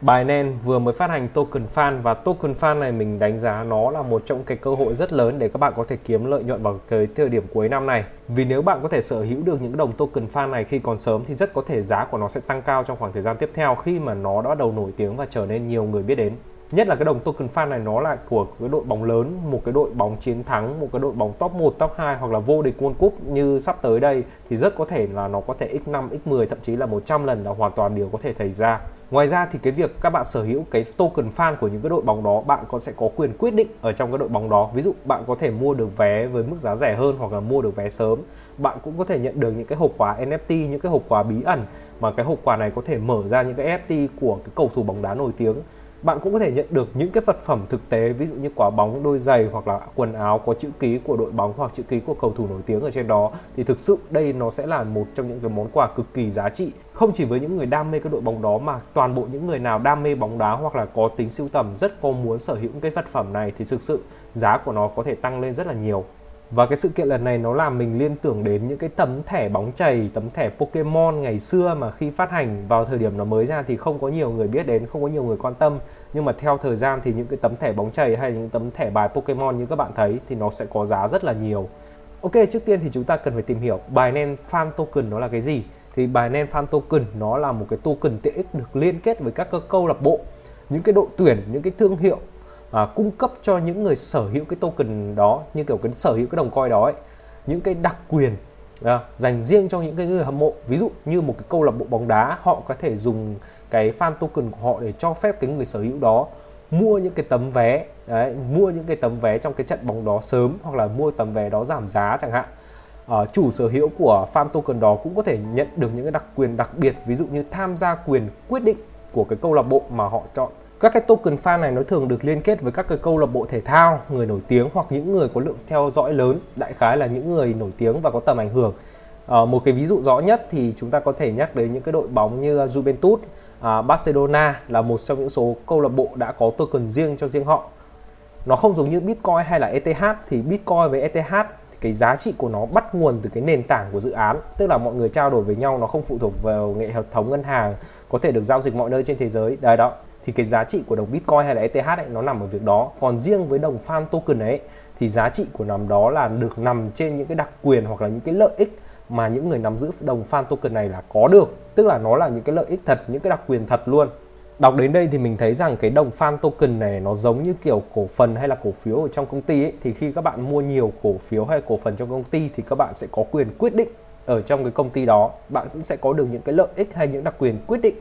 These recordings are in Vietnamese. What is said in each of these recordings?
Binance vừa mới phát hành token fan và token fan này mình đánh giá nó là một trong cái cơ hội rất lớn để các bạn có thể kiếm lợi nhuận vào cái thời điểm cuối năm này. Vì nếu bạn có thể sở hữu được những đồng token fan này khi còn sớm thì rất có thể giá của nó sẽ tăng cao trong khoảng thời gian tiếp theo khi mà nó đã đầu nổi tiếng và trở nên nhiều người biết đến nhất là cái đồng token fan này nó là của cái đội bóng lớn một cái đội bóng chiến thắng một cái đội bóng top 1 top 2 hoặc là vô địch World Cup như sắp tới đây thì rất có thể là nó có thể x5 x10 thậm chí là 100 lần là hoàn toàn điều có thể xảy ra Ngoài ra thì cái việc các bạn sở hữu cái token fan của những cái đội bóng đó bạn có sẽ có quyền quyết định ở trong cái đội bóng đó. Ví dụ bạn có thể mua được vé với mức giá rẻ hơn hoặc là mua được vé sớm. Bạn cũng có thể nhận được những cái hộp quà NFT, những cái hộp quà bí ẩn mà cái hộp quà này có thể mở ra những cái NFT của cái cầu thủ bóng đá nổi tiếng bạn cũng có thể nhận được những cái vật phẩm thực tế, ví dụ như quả bóng, đôi giày hoặc là quần áo có chữ ký của đội bóng hoặc chữ ký của cầu thủ nổi tiếng ở trên đó. Thì thực sự đây nó sẽ là một trong những cái món quà cực kỳ giá trị, không chỉ với những người đam mê cái đội bóng đó mà toàn bộ những người nào đam mê bóng đá hoặc là có tính siêu tầm, rất có muốn sở hữu cái vật phẩm này thì thực sự giá của nó có thể tăng lên rất là nhiều và cái sự kiện lần này nó làm mình liên tưởng đến những cái tấm thẻ bóng chày, tấm thẻ Pokemon ngày xưa mà khi phát hành vào thời điểm nó mới ra thì không có nhiều người biết đến, không có nhiều người quan tâm. Nhưng mà theo thời gian thì những cái tấm thẻ bóng chày hay những tấm thẻ bài Pokemon như các bạn thấy thì nó sẽ có giá rất là nhiều. Ok, trước tiên thì chúng ta cần phải tìm hiểu Binance Fan Token nó là cái gì. Thì Binance Fan Token nó là một cái token tiện ích được liên kết với các cơ câu lạc bộ, những cái đội tuyển, những cái thương hiệu à, cung cấp cho những người sở hữu cái token đó như kiểu cái sở hữu cái đồng coin đó ấy, những cái đặc quyền à, dành riêng cho những cái người hâm mộ. Ví dụ như một cái câu lạc bộ bóng đá họ có thể dùng cái fan token của họ để cho phép cái người sở hữu đó mua những cái tấm vé đấy, mua những cái tấm vé trong cái trận bóng đó sớm hoặc là mua tấm vé đó giảm giá chẳng hạn. À, chủ sở hữu của fan token đó cũng có thể nhận được những cái đặc quyền đặc biệt ví dụ như tham gia quyền quyết định của cái câu lạc bộ mà họ chọn các cái token fan này nó thường được liên kết với các cái câu lạc bộ thể thao, người nổi tiếng hoặc những người có lượng theo dõi lớn, đại khái là những người nổi tiếng và có tầm ảnh hưởng. À, một cái ví dụ rõ nhất thì chúng ta có thể nhắc đến những cái đội bóng như Juventus, à, Barcelona là một trong những số câu lạc bộ đã có token riêng cho riêng họ. Nó không giống như Bitcoin hay là ETH thì Bitcoin với ETH cái giá trị của nó bắt nguồn từ cái nền tảng của dự án tức là mọi người trao đổi với nhau nó không phụ thuộc vào hệ thống ngân hàng có thể được giao dịch mọi nơi trên thế giới đấy đó thì cái giá trị của đồng Bitcoin hay là ETH ấy, nó nằm ở việc đó. Còn riêng với đồng fan token ấy, thì giá trị của nằm đó là được nằm trên những cái đặc quyền hoặc là những cái lợi ích mà những người nắm giữ đồng fan token này là có được. Tức là nó là những cái lợi ích thật, những cái đặc quyền thật luôn. Đọc đến đây thì mình thấy rằng cái đồng fan token này nó giống như kiểu cổ phần hay là cổ phiếu ở trong công ty ấy. Thì khi các bạn mua nhiều cổ phiếu hay cổ phần trong công ty thì các bạn sẽ có quyền quyết định ở trong cái công ty đó. Bạn cũng sẽ có được những cái lợi ích hay những đặc quyền quyết định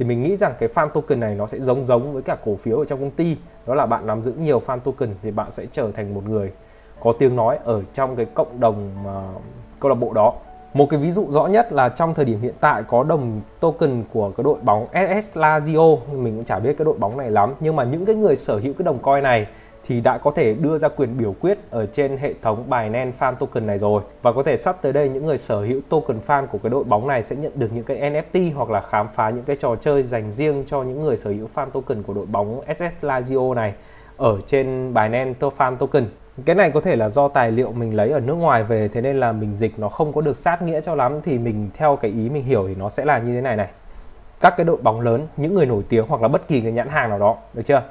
thì mình nghĩ rằng cái fan token này nó sẽ giống giống với cả cổ phiếu ở trong công ty. Đó là bạn nắm giữ nhiều fan token thì bạn sẽ trở thành một người có tiếng nói ở trong cái cộng đồng uh, câu lạc bộ đó. Một cái ví dụ rõ nhất là trong thời điểm hiện tại có đồng token của cái đội bóng SS Lazio. Mình cũng chả biết cái đội bóng này lắm. Nhưng mà những cái người sở hữu cái đồng coin này thì đã có thể đưa ra quyền biểu quyết ở trên hệ thống Binance Fan Token này rồi. Và có thể sắp tới đây, những người sở hữu token fan của cái đội bóng này sẽ nhận được những cái NFT hoặc là khám phá những cái trò chơi dành riêng cho những người sở hữu fan token của đội bóng SS Lazio này ở trên Binance Fan Token. Cái này có thể là do tài liệu mình lấy ở nước ngoài về, thế nên là mình dịch nó không có được sát nghĩa cho lắm, thì mình theo cái ý mình hiểu thì nó sẽ là như thế này này. Các cái đội bóng lớn, những người nổi tiếng hoặc là bất kỳ cái nhãn hàng nào đó, được chưa?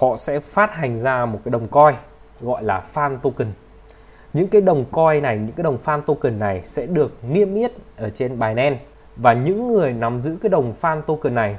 Họ sẽ phát hành ra một cái đồng coin gọi là fan token. Những cái đồng coin này những cái đồng fan token này sẽ được niêm yết ở trên Binance. Và những người nắm giữ cái đồng fan token này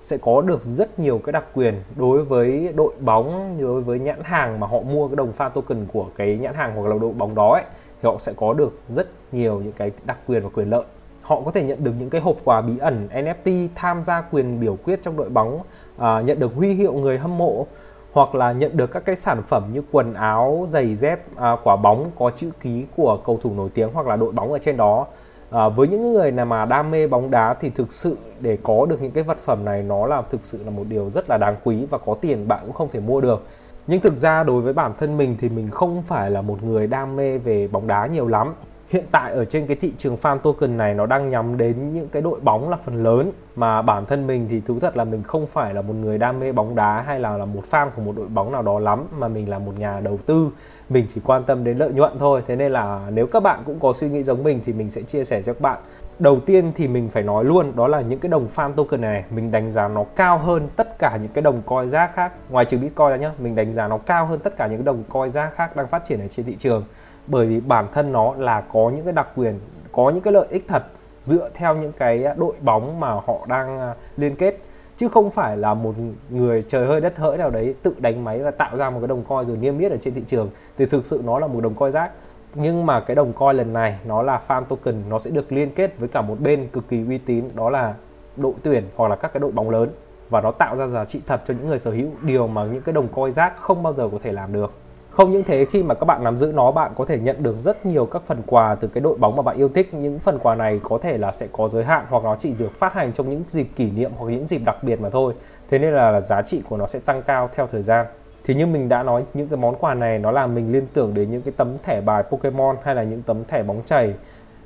sẽ có được rất nhiều cái đặc quyền đối với đội bóng đối với nhãn hàng mà họ mua cái đồng fan token của cái nhãn hàng hoặc là đội bóng đó ấy, thì họ sẽ có được rất nhiều những cái đặc quyền và quyền lợi họ có thể nhận được những cái hộp quà bí ẩn NFT tham gia quyền biểu quyết trong đội bóng à, nhận được huy hiệu người hâm mộ hoặc là nhận được các cái sản phẩm như quần áo giày dép à, quả bóng có chữ ký của cầu thủ nổi tiếng hoặc là đội bóng ở trên đó. À, với những người nào mà đam mê bóng đá thì thực sự để có được những cái vật phẩm này nó là thực sự là một điều rất là đáng quý và có tiền bạn cũng không thể mua được. Nhưng thực ra đối với bản thân mình thì mình không phải là một người đam mê về bóng đá nhiều lắm hiện tại ở trên cái thị trường fan token này nó đang nhắm đến những cái đội bóng là phần lớn, mà bản thân mình thì thú thật là mình không phải là một người đam mê bóng đá hay là là một fan của một đội bóng nào đó lắm, mà mình là một nhà đầu tư. Mình chỉ quan tâm đến lợi nhuận thôi. Thế nên là nếu các bạn cũng có suy nghĩ giống mình thì mình sẽ chia sẻ cho các bạn. Đầu tiên thì mình phải nói luôn đó là những cái đồng farm token này mình đánh giá nó cao hơn tất cả những cái đồng coin rác khác. Ngoài trừ Bitcoin ra nhá, mình đánh giá nó cao hơn tất cả những cái đồng coin rác khác đang phát triển ở trên thị trường. Bởi vì bản thân nó là có những cái đặc quyền, có những cái lợi ích thật dựa theo những cái đội bóng mà họ đang à, liên kết chứ không phải là một người trời hơi đất hỡi nào đấy tự đánh máy và tạo ra một cái đồng coin rồi niêm yết ở trên thị trường thì thực sự nó là một đồng coin rác nhưng mà cái đồng coin lần này nó là fan token nó sẽ được liên kết với cả một bên cực kỳ uy tín đó là đội tuyển hoặc là các cái đội bóng lớn. Và nó tạo ra giá trị thật cho những người sở hữu điều mà những cái đồng coin rác không bao giờ có thể làm được. Không những thế khi mà các bạn nắm giữ nó bạn có thể nhận được rất nhiều các phần quà từ cái đội bóng mà bạn yêu thích. Những phần quà này có thể là sẽ có giới hạn hoặc nó chỉ được phát hành trong những dịp kỷ niệm hoặc những dịp đặc biệt mà thôi. Thế nên là, là giá trị của nó sẽ tăng cao theo thời gian thì như mình đã nói những cái món quà này nó làm mình liên tưởng đến những cái tấm thẻ bài Pokemon hay là những tấm thẻ bóng chày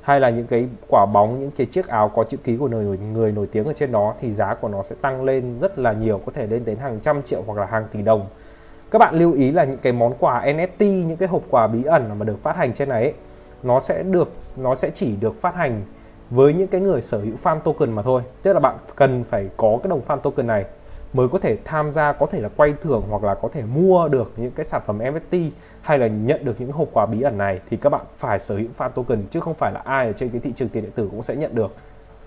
hay là những cái quả bóng những cái chiếc áo có chữ ký của người người nổi tiếng ở trên đó thì giá của nó sẽ tăng lên rất là nhiều có thể lên đến hàng trăm triệu hoặc là hàng tỷ đồng. Các bạn lưu ý là những cái món quà NFT những cái hộp quà bí ẩn mà được phát hành trên này ấy, nó sẽ được nó sẽ chỉ được phát hành với những cái người sở hữu fan token mà thôi. Tức là bạn cần phải có cái đồng fan token này mới có thể tham gia, có thể là quay thưởng hoặc là có thể mua được những cái sản phẩm NFT hay là nhận được những hộp quà bí ẩn này thì các bạn phải sở hữu fan token, chứ không phải là ai ở trên cái thị trường tiền điện tử cũng sẽ nhận được.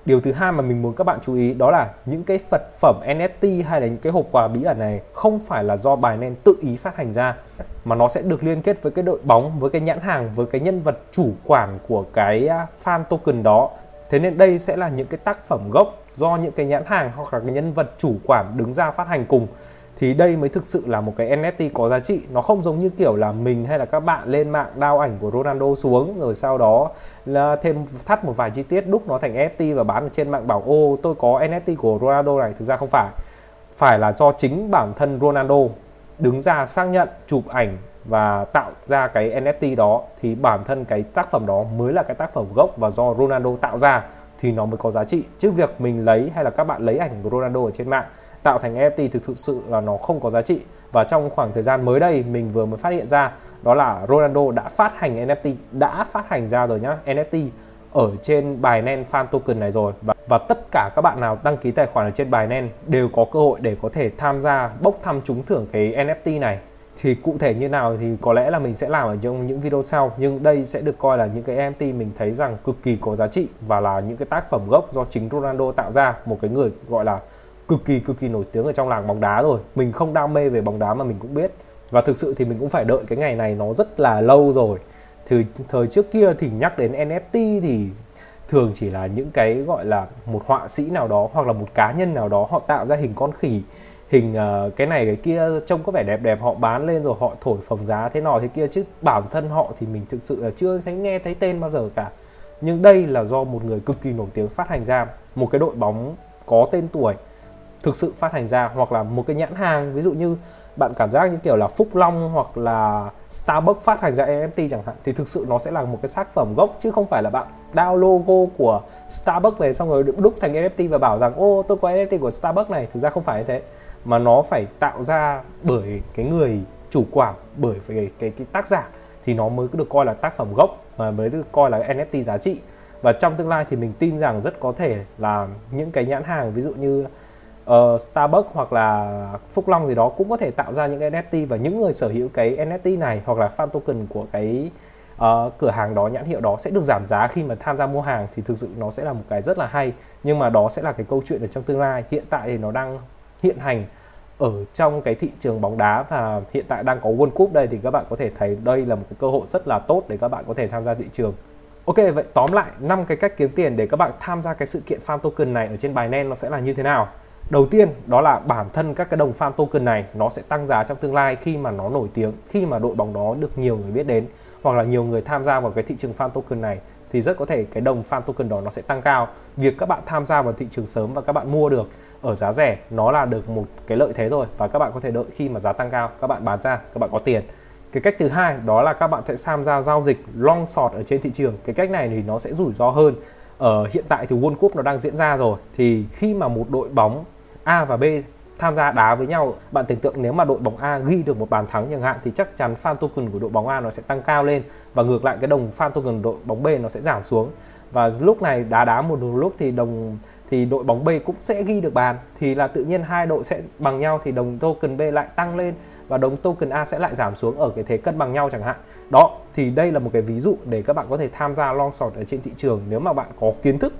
Điều thứ hai mà mình muốn các bạn chú ý đó là những cái vật phẩm NFT hay là những cái hộp quà bí ẩn này không phải là do bài nên tự ý phát hành ra, mà nó sẽ được liên kết với cái đội bóng, với cái nhãn hàng, với cái nhân vật chủ quản của cái à, fan token đó. Thế nên đây sẽ là những cái tác phẩm gốc do những cái nhãn hàng hoặc là cái nhân vật chủ quản đứng ra phát hành cùng, thì đây mới thực sự là một cái NFT có giá trị. Nó không giống như kiểu là mình hay là các bạn lên mạng đao ảnh của Ronaldo xuống, rồi sau đó là thêm thắt một vài chi tiết đúc nó thành NFT và bán ở trên mạng bảo, ô, tôi có NFT của Ronaldo này. Thực ra không phải. Phải là do chính bản thân Ronaldo đứng ra xác nhận, chụp ảnh và tạo ra cái NFT đó, thì bản thân cái tác phẩm đó mới là cái tác phẩm gốc và do Ronaldo tạo ra thì nó mới có giá trị. Chứ việc mình lấy hay là các bạn lấy ảnh của Ronaldo ở trên mạng tạo thành NFT thì thực sự là nó không có giá trị. Và trong khoảng thời gian mới đây mình vừa mới phát hiện ra đó là Ronaldo đã phát hành NFT đã phát hành ra rồi nhá NFT ở trên bài nen fan token này rồi. Và, và tất cả các bạn nào đăng ký tài khoản ở trên bài nen đều có cơ hội để có thể tham gia bốc thăm trúng thưởng cái NFT này thì cụ thể như nào thì có lẽ là mình sẽ làm ở trong những video sau. Nhưng đây sẽ được coi là những cái NFT mình thấy rằng cực kỳ có giá trị và là những cái tác phẩm gốc do chính Ronaldo tạo ra. Một cái người gọi là cực kỳ cực kỳ nổi tiếng ở trong làng bóng đá rồi. Mình không đam mê về bóng đá mà mình cũng biết. Và thực sự thì mình cũng phải đợi cái ngày này nó rất là lâu rồi. Thì thời trước kia thì nhắc đến NFT thì thường chỉ là những cái gọi là một họa sĩ nào đó hoặc là một cá nhân nào đó họ tạo ra hình con khỉ hình uh, cái này cái kia trông có vẻ đẹp đẹp họ bán lên rồi họ thổi phồng giá thế nọ thế kia chứ bản thân họ thì mình thực sự là chưa thấy nghe thấy tên bao giờ cả. Nhưng đây là do một người cực kỳ nổi tiếng phát hành ra một cái đội bóng có tên tuổi thực sự phát hành ra hoặc là một cái nhãn hàng. Ví dụ như bạn cảm giác như kiểu là Phúc Long hoặc là Starbucks phát hành ra NFT chẳng hạn thì thực sự nó sẽ là một cái sản phẩm gốc chứ không phải là bạn download logo của Starbucks về xong rồi đúc thành NFT và bảo rằng ô tôi có NFT của Starbucks này. Thực ra không phải như thế mà nó phải tạo ra bởi cái người chủ quản bởi cái, cái, cái tác giả thì nó mới được coi là tác phẩm gốc mà mới được coi là NFT giá trị. Và trong tương lai thì mình tin rằng rất có thể là những cái nhãn hàng ví dụ như uh, Starbucks hoặc là Phúc Long gì đó cũng có thể tạo ra những NFT và những người sở hữu cái NFT này hoặc là fan token của cái uh, cửa hàng đó nhãn hiệu đó sẽ được giảm giá khi mà tham gia mua hàng thì thực sự nó sẽ là một cái rất là hay. Nhưng mà đó sẽ là cái câu chuyện ở trong tương lai. Hiện tại thì nó đang hiện hành ở trong cái thị trường bóng đá và hiện tại đang có World Cup đây thì các bạn có thể thấy đây là một cái cơ hội rất là tốt để các bạn có thể tham gia thị trường. Ok vậy tóm lại năm cái cách kiếm tiền để các bạn tham gia cái sự kiện fan token này ở trên bài Binance nó sẽ là như thế nào? Đầu tiên đó là bản thân các cái đồng fan token này nó sẽ tăng giá trong tương lai khi mà nó nổi tiếng, khi mà đội bóng đó được nhiều người biết đến hoặc là nhiều người tham gia vào cái thị trường fan token này thì rất có thể cái đồng fan token đó nó sẽ tăng cao. Việc các bạn tham gia vào thị trường sớm và các bạn mua được ở giá rẻ, nó là được một cái lợi thế rồi và các bạn có thể đợi khi mà giá tăng cao, các bạn bán ra, các bạn có tiền. Cái cách thứ hai đó là các bạn sẽ tham gia giao dịch long short ở trên thị trường. Cái cách này thì nó sẽ rủi ro hơn. Ở hiện tại thì World Cup nó đang diễn ra rồi. Thì khi mà một đội bóng A và B tham gia đá với nhau. Bạn tưởng tượng nếu mà đội bóng A ghi được một bàn thắng chẳng hạn, thì chắc chắn fan token của đội bóng A nó sẽ tăng cao lên và ngược lại cái đồng fan token đội bóng B nó sẽ giảm xuống. Và lúc này đá đá một lúc thì đồng, thì đội bóng B cũng sẽ ghi được bàn. Thì là tự nhiên hai đội sẽ bằng nhau thì đồng token B lại tăng lên và đồng token A sẽ lại giảm xuống ở cái thế cân bằng nhau chẳng hạn. Đó, thì đây là một cái ví dụ để các bạn có thể tham gia long short ở trên thị trường nếu mà bạn có kiến thức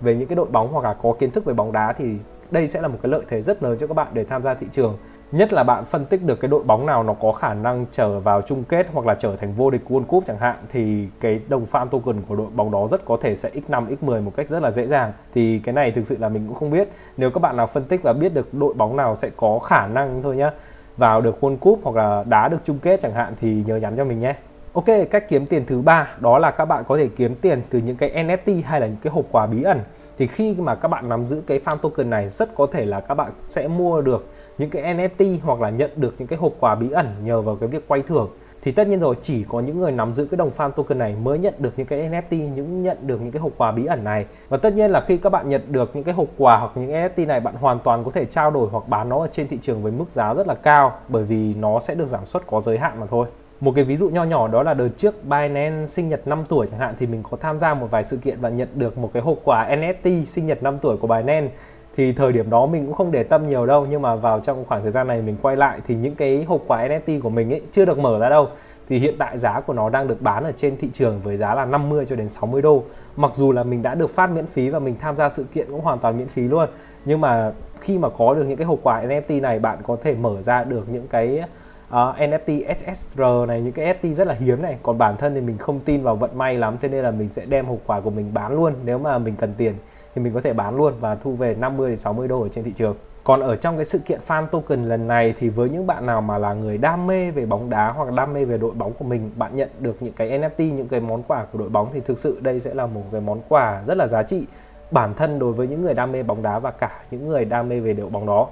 về những cái đội bóng hoặc là có kiến thức về bóng đá thì đây sẽ là một cái lợi thế rất lớn cho các bạn để tham gia thị trường. Nhất là bạn phân tích được cái đội bóng nào nó có khả năng trở vào chung kết hoặc là trở thành vô địch World Cup chẳng hạn, thì cái đồng fan token của đội bóng đó rất có thể sẽ x5 x10 một cách rất là dễ dàng. Thì cái này thực sự là mình cũng không biết. Nếu các bạn nào phân tích và biết được đội bóng nào sẽ có khả năng thôi nhá, vào được World Cup hoặc là đá được chung kết chẳng hạn thì nhớ nhắn cho mình nhé. Ok, cách kiếm tiền thứ ba đó là các bạn có thể kiếm tiền từ những cái NFT hay là những cái hộp quà bí ẩn. Thì khi mà các bạn nắm giữ cái fan token này rất có thể là các bạn sẽ mua được những cái NFT hoặc là nhận được những cái hộp quà bí ẩn nhờ vào cái việc quay thưởng. Thì tất nhiên rồi chỉ có những người nắm giữ cái đồng fan token này mới nhận được những cái NFT, những nhận được những cái hộp quà bí ẩn này. Và tất nhiên là khi các bạn nhận được những cái hộp quà hoặc những NFT này bạn hoàn toàn có thể trao đổi hoặc bán nó ở trên thị trường với mức giá rất là cao bởi vì nó sẽ được giảm suất có giới hạn mà thôi một cái ví dụ nho nhỏ đó là đợt trước Binance sinh nhật 5 tuổi chẳng hạn thì mình có tham gia một vài sự kiện và nhận được một cái hộp quà NFT sinh nhật 5 tuổi của Binance thì thời điểm đó mình cũng không để tâm nhiều đâu, nhưng mà vào trong khoảng thời gian này mình quay lại thì những cái hộp quà NFT của mình ấy chưa được mở ra đâu thì hiện tại giá của nó đang được bán ở trên thị trường với giá là 50 cho đến 60 đô. Mặc dù là mình đã được phát miễn phí và mình tham gia sự kiện cũng hoàn toàn miễn phí luôn. Nhưng mà khi mà có được những cái hộp quà NFT này, bạn có thể mở ra được những cái Ờ, uh, NFT SSR này những cái NFT rất là hiếm này. Còn bản thân thì mình không tin vào vận may lắm thế nên là mình sẽ đem hộp quà của mình bán luôn. Nếu mà mình cần tiền thì mình có thể bán luôn và thu về 50 đến 60 đô ở trên thị trường. Còn ở trong cái sự kiện fan token lần này thì với những bạn nào mà là người đam mê về bóng đá hoặc đam mê về đội bóng của mình bạn nhận được những cái NFT những cái món quà của đội bóng thì thực sự đây sẽ là một cái món quà rất là giá trị bản thân đối với những người đam mê bóng đá và cả những người đam mê về đội bóng đó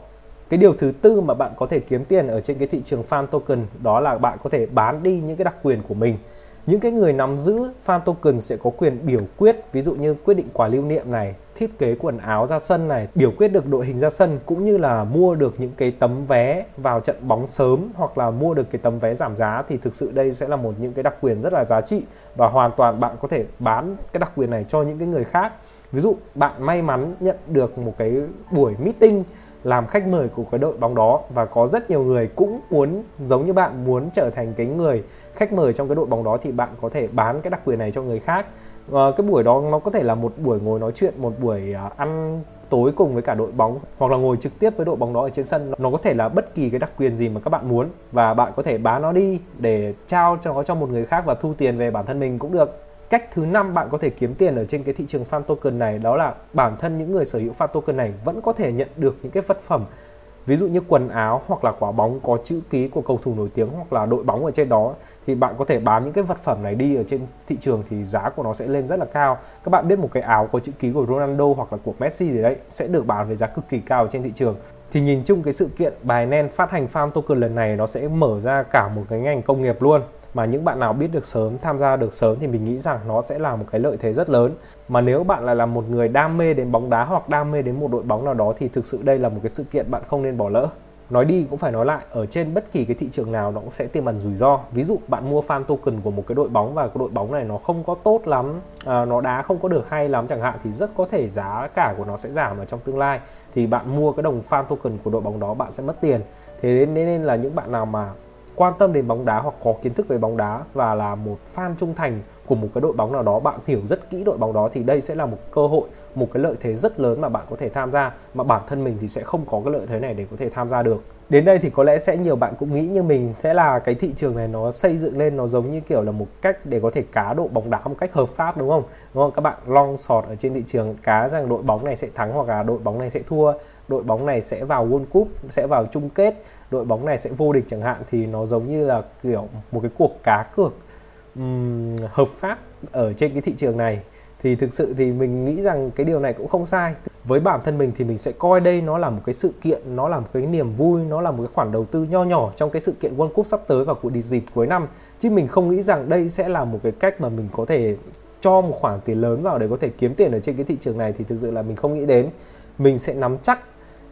cái điều thứ tư mà bạn có thể kiếm tiền ở trên cái thị trường fan token đó là bạn có thể bán đi những cái đặc quyền của mình. Những cái người nắm giữ fan token sẽ có quyền biểu quyết, ví dụ như quyết định quà lưu niệm này, thiết kế quần áo ra sân này, biểu quyết được đội hình ra sân, cũng như là mua được những cái tấm vé vào trận bóng sớm hoặc là mua được cái tấm vé giảm giá thì thực sự đây sẽ là một những cái đặc quyền rất là giá trị và hoàn toàn bạn có thể bán cái đặc quyền này cho những cái người khác. Ví dụ, bạn may mắn nhận được một cái buổi meeting làm khách mời của cái đội bóng đó và có rất nhiều người cũng muốn giống như bạn muốn trở thành cái người khách mời trong cái đội bóng đó thì bạn có thể bán cái đặc quyền này cho người khác. À, cái buổi đó nó có thể là một buổi ngồi nói chuyện một buổi à, ăn tối cùng với cả đội bóng hoặc là ngồi trực tiếp với đội bóng đó ở trên sân. Nó có thể là bất kỳ cái đặc quyền gì mà các bạn muốn và bạn có thể bán nó đi để trao cho nó cho một người khác và thu tiền về bản thân mình cũng được cách thứ năm bạn có thể kiếm tiền ở trên cái thị trường fan token này đó là bản thân những người sở hữu fan token này vẫn có thể nhận được những cái vật phẩm. Ví dụ như quần áo hoặc là quả bóng có chữ ký của cầu thủ nổi tiếng hoặc là đội bóng ở trên đó, thì bạn có thể bán những cái vật phẩm này đi ở trên thị trường thì giá của nó sẽ lên rất là cao. Các bạn biết một cái áo có chữ ký của Ronaldo hoặc là của Messi gì đấy sẽ được bán với giá cực kỳ cao trên thị trường. Thì nhìn chung cái sự kiện Binance phát hành farm token lần này nó sẽ mở ra cả một cái ngành công nghiệp luôn mà những bạn nào biết được sớm tham gia được sớm thì mình nghĩ rằng nó sẽ là một cái lợi thế rất lớn. Mà nếu bạn lại là một người đam mê đến bóng đá hoặc đam mê đến một đội bóng nào đó thì thực sự đây là một cái sự kiện bạn không nên bỏ lỡ. Nói đi cũng phải nói lại ở trên bất kỳ cái thị trường nào nó cũng sẽ tiềm ẩn rủi ro. Ví dụ bạn mua fan token của một cái đội bóng và cái đội bóng này nó không có tốt lắm à, nó đá không có được hay lắm chẳng hạn thì rất có thể giá cả của nó sẽ giảm ở trong tương lai. Thì bạn mua cái đồng fan token của đội bóng đó bạn sẽ mất tiền. Thế nên, nên là những bạn nào mà quan tâm đến bóng đá hoặc có kiến thức về bóng đá và là một fan trung thành của một cái đội bóng nào đó, bạn hiểu rất kỹ đội bóng đó thì đây sẽ là một cơ hội, một cái lợi thế rất lớn mà bạn có thể tham gia, mà bản thân mình thì sẽ không có cái lợi thế này để có thể tham gia được. Đến đây thì có lẽ sẽ nhiều bạn cũng nghĩ như mình thế là cái thị trường này nó xây dựng lên nó giống như kiểu là một cách để có thể cá độ bóng đá một cách hợp pháp, đúng không? Đúng không? Các bạn long sọt ở trên thị trường, cá rằng đội bóng này sẽ thắng hoặc là đội bóng này sẽ thua đội bóng này sẽ vào World Cup sẽ vào chung kết đội bóng này sẽ vô địch chẳng hạn thì nó giống như là kiểu một cái cuộc cá cược um, hợp pháp ở trên cái thị trường này. Thì thực sự thì mình nghĩ rằng cái điều này cũng không sai. Với bản thân mình thì mình sẽ coi đây nó là một cái sự kiện nó là một cái niềm vui nó là một cái khoản đầu tư nho nhỏ trong cái sự kiện World Cup sắp tới và cuộc dịp cuối năm. Chứ mình không nghĩ rằng đây sẽ là một cái cách mà mình có thể cho một khoản tiền lớn vào để có thể kiếm tiền ở trên cái thị trường này thì thực sự là mình không nghĩ đến. Mình sẽ nắm chắc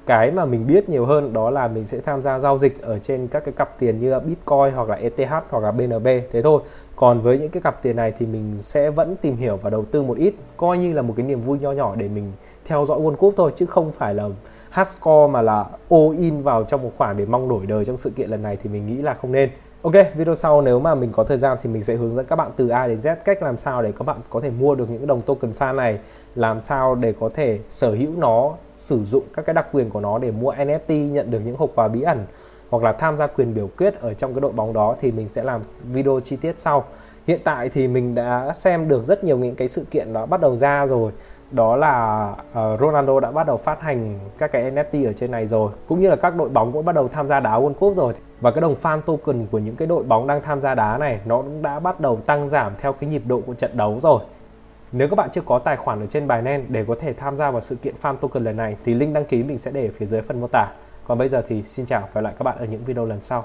cái mà mình biết nhiều hơn đó là mình sẽ tham gia giao dịch ở trên các cái cặp tiền như Bitcoin hoặc là ETH hoặc là BNB thế thôi. Còn với những cái cặp tiền này thì mình sẽ vẫn tìm hiểu và đầu tư một ít, coi như là một cái niềm vui nho nhỏ để mình theo dõi World Cup thôi, chứ không phải là hardcore mà là all in vào trong một khoản để mong đổi đời trong sự kiện lần này thì mình nghĩ là không nên. Ok, video sau nếu mà mình có thời gian thì mình sẽ hướng dẫn các bạn từ A đến Z cách làm sao để các bạn có thể mua được những đồng token fan này, làm sao để có thể sở hữu nó, sử dụng các cái đặc quyền của nó để mua NFT, nhận được những hộp quà bí ẩn hoặc là tham gia quyền biểu quyết ở trong cái đội bóng đó thì mình sẽ làm video chi tiết sau. Hiện tại thì mình đã xem được rất nhiều những cái sự kiện nó bắt đầu ra rồi. Đó là uh, Ronaldo đã bắt đầu phát hành các cái NFT ở trên này rồi cũng như là các đội bóng cũng bắt đầu tham gia đá World Cup rồi. Và cái đồng fan token của những cái đội bóng đang tham gia đá này nó cũng đã bắt đầu tăng giảm theo cái nhịp độ của trận đấu rồi. Nếu các bạn chưa có tài khoản ở trên Binance để có thể tham gia vào sự kiện fan token lần này thì link đăng ký mình sẽ để ở phía dưới phần mô tả. Còn bây giờ thì xin chào và hẹn lại các bạn ở những video lần sau.